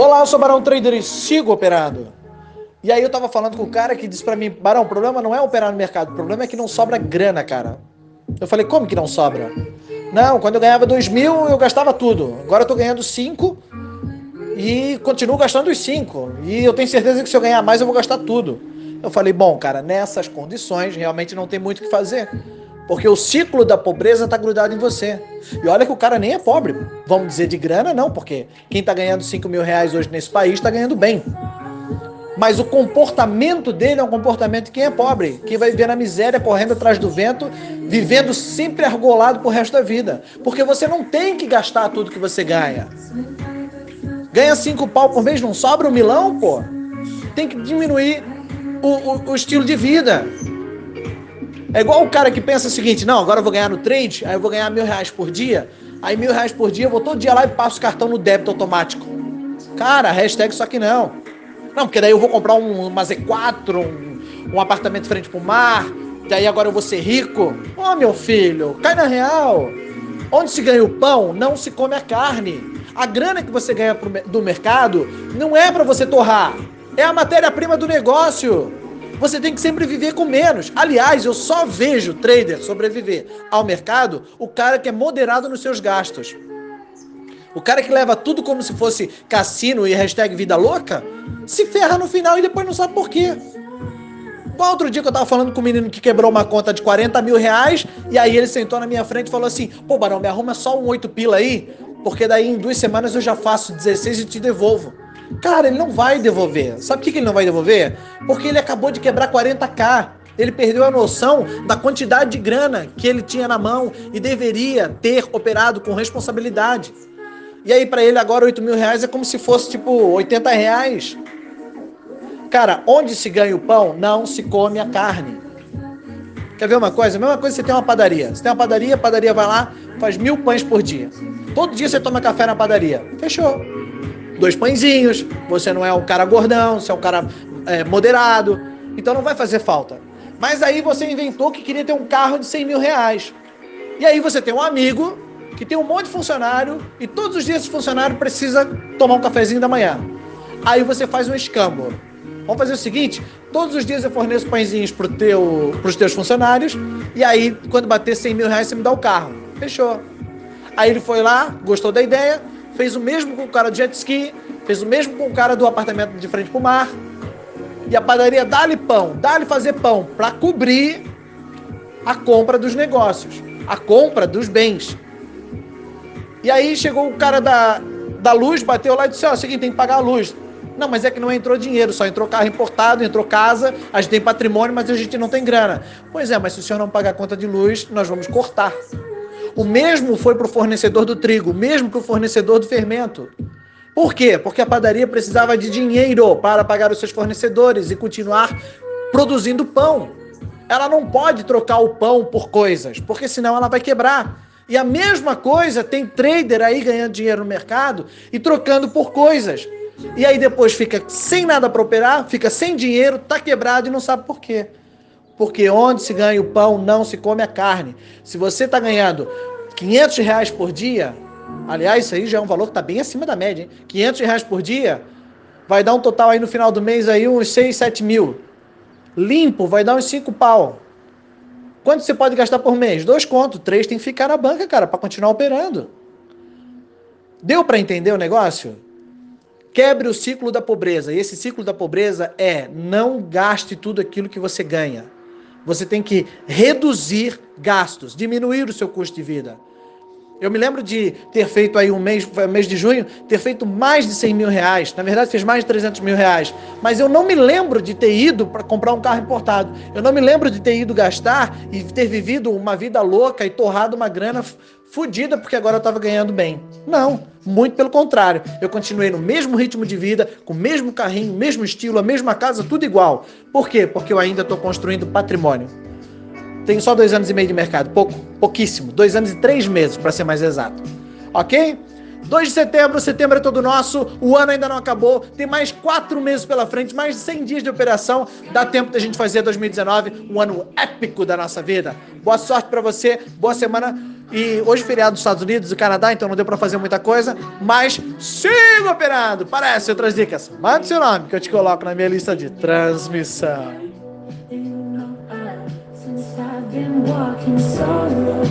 Olá, eu sou Barão Trader e sigo operando. E aí eu tava falando com o cara que disse para mim, Barão, o problema não é operar no mercado, o problema é que não sobra grana, cara. Eu falei, como que não sobra? Não, quando eu ganhava dois mil, eu gastava tudo. Agora eu tô ganhando cinco e continuo gastando os cinco. E eu tenho certeza que se eu ganhar mais, eu vou gastar tudo. Eu falei, bom, cara, nessas condições realmente não tem muito o que fazer. Porque o ciclo da pobreza está grudado em você. E olha que o cara nem é pobre. Vamos dizer de grana, não, porque quem está ganhando 5 mil reais hoje nesse país está ganhando bem. Mas o comportamento dele é um comportamento de quem é pobre, que vai viver na miséria, correndo atrás do vento, vivendo sempre argolado pro resto da vida. Porque você não tem que gastar tudo que você ganha. Ganha cinco pau por mês, não sobra um milão, pô. Tem que diminuir o, o, o estilo de vida. É igual o cara que pensa o seguinte: não, agora eu vou ganhar no trade, aí eu vou ganhar mil reais por dia. Aí mil reais por dia, eu vou todo dia lá e passo o cartão no débito automático. Cara, hashtag só que não. Não, porque daí eu vou comprar um, uma Z4, um, um apartamento frente pro mar, daí agora eu vou ser rico. Ô oh, meu filho, cai na real. Onde se ganha o pão, não se come a carne. A grana que você ganha do mercado não é para você torrar, é a matéria-prima do negócio. Você tem que sempre viver com menos. Aliás, eu só vejo trader sobreviver ao mercado o cara que é moderado nos seus gastos. O cara que leva tudo como se fosse cassino e hashtag vida louca, se ferra no final e depois não sabe por quê. Qual outro dia que eu tava falando com um menino que quebrou uma conta de 40 mil reais e aí ele sentou na minha frente e falou assim: Pô, Barão, me arruma só um 8 pila aí, porque daí em duas semanas eu já faço 16 e te devolvo. Cara, ele não vai devolver. Sabe por que ele não vai devolver? Porque ele acabou de quebrar 40k. Ele perdeu a noção da quantidade de grana que ele tinha na mão e deveria ter operado com responsabilidade. E aí, para ele, agora 8 mil reais é como se fosse tipo 80 reais. Cara, onde se ganha o pão, não se come a carne. Quer ver uma coisa? A mesma coisa você tem uma padaria. Você tem uma padaria, a padaria vai lá, faz mil pães por dia. Todo dia você toma café na padaria. Fechou dois pãezinhos, você não é um cara gordão, você é um cara é, moderado, então não vai fazer falta. Mas aí você inventou que queria ter um carro de 100 mil reais. E aí você tem um amigo que tem um monte de funcionário e todos os dias esse funcionário precisa tomar um cafezinho da manhã. Aí você faz um escambo. Vamos fazer o seguinte: todos os dias eu forneço pãezinhos para teu, os teus funcionários e aí quando bater 100 mil reais você me dá o carro. Fechou. Aí ele foi lá, gostou da ideia, fez o mesmo com o cara do jet ski, fez o mesmo com o cara do apartamento de frente pro mar. E a padaria dá-lhe pão, dá-lhe fazer pão para cobrir a compra dos negócios, a compra dos bens. E aí chegou o cara da, da luz, bateu lá e disse: Ó, oh, o seguinte, tem que pagar a luz. Não, mas é que não entrou dinheiro, só entrou carro importado, entrou casa, a gente tem patrimônio, mas a gente não tem grana. Pois é, mas se o senhor não pagar a conta de luz, nós vamos cortar. O mesmo foi para o fornecedor do trigo, o mesmo para o fornecedor do fermento. Por quê? Porque a padaria precisava de dinheiro para pagar os seus fornecedores e continuar produzindo pão. Ela não pode trocar o pão por coisas, porque senão ela vai quebrar. E a mesma coisa tem trader aí ganhando dinheiro no mercado e trocando por coisas. E aí depois fica sem nada para operar, fica sem dinheiro, tá quebrado e não sabe por quê porque onde se ganha o pão não se come a carne. Se você está ganhando 500 reais por dia, aliás, isso aí já é um valor que está bem acima da média, hein? 500 reais por dia vai dar um total aí no final do mês aí uns 6, 7 mil. Limpo vai dar uns 5 pau. Quanto você pode gastar por mês? Dois contos, três tem que ficar na banca, cara, para continuar operando. Deu para entender o negócio? Quebre o ciclo da pobreza. E esse ciclo da pobreza é não gaste tudo aquilo que você ganha. Você tem que reduzir gastos, diminuir o seu custo de vida. Eu me lembro de ter feito aí um mês, mês de junho, ter feito mais de 100 mil reais. Na verdade, fez mais de 300 mil reais. Mas eu não me lembro de ter ido para comprar um carro importado. Eu não me lembro de ter ido gastar e ter vivido uma vida louca e torrado uma grana fodida porque agora eu estava ganhando bem. Não, muito pelo contrário. Eu continuei no mesmo ritmo de vida, com o mesmo carrinho, mesmo estilo, a mesma casa, tudo igual. Por quê? Porque eu ainda estou construindo patrimônio. Tenho só dois anos e meio de mercado, pouco, pouquíssimo. Dois anos e três meses, para ser mais exato. Ok? 2 de setembro, setembro é todo nosso, o ano ainda não acabou, tem mais quatro meses pela frente, mais 100 dias de operação, dá tempo da gente fazer 2019 um ano épico da nossa vida. Boa sorte para você, boa semana. E hoje feriado dos Estados Unidos e Canadá, então não deu para fazer muita coisa, mas siga operando. Parece outras dicas. Mande seu nome que eu te coloco na minha lista de transmissão. been walking solo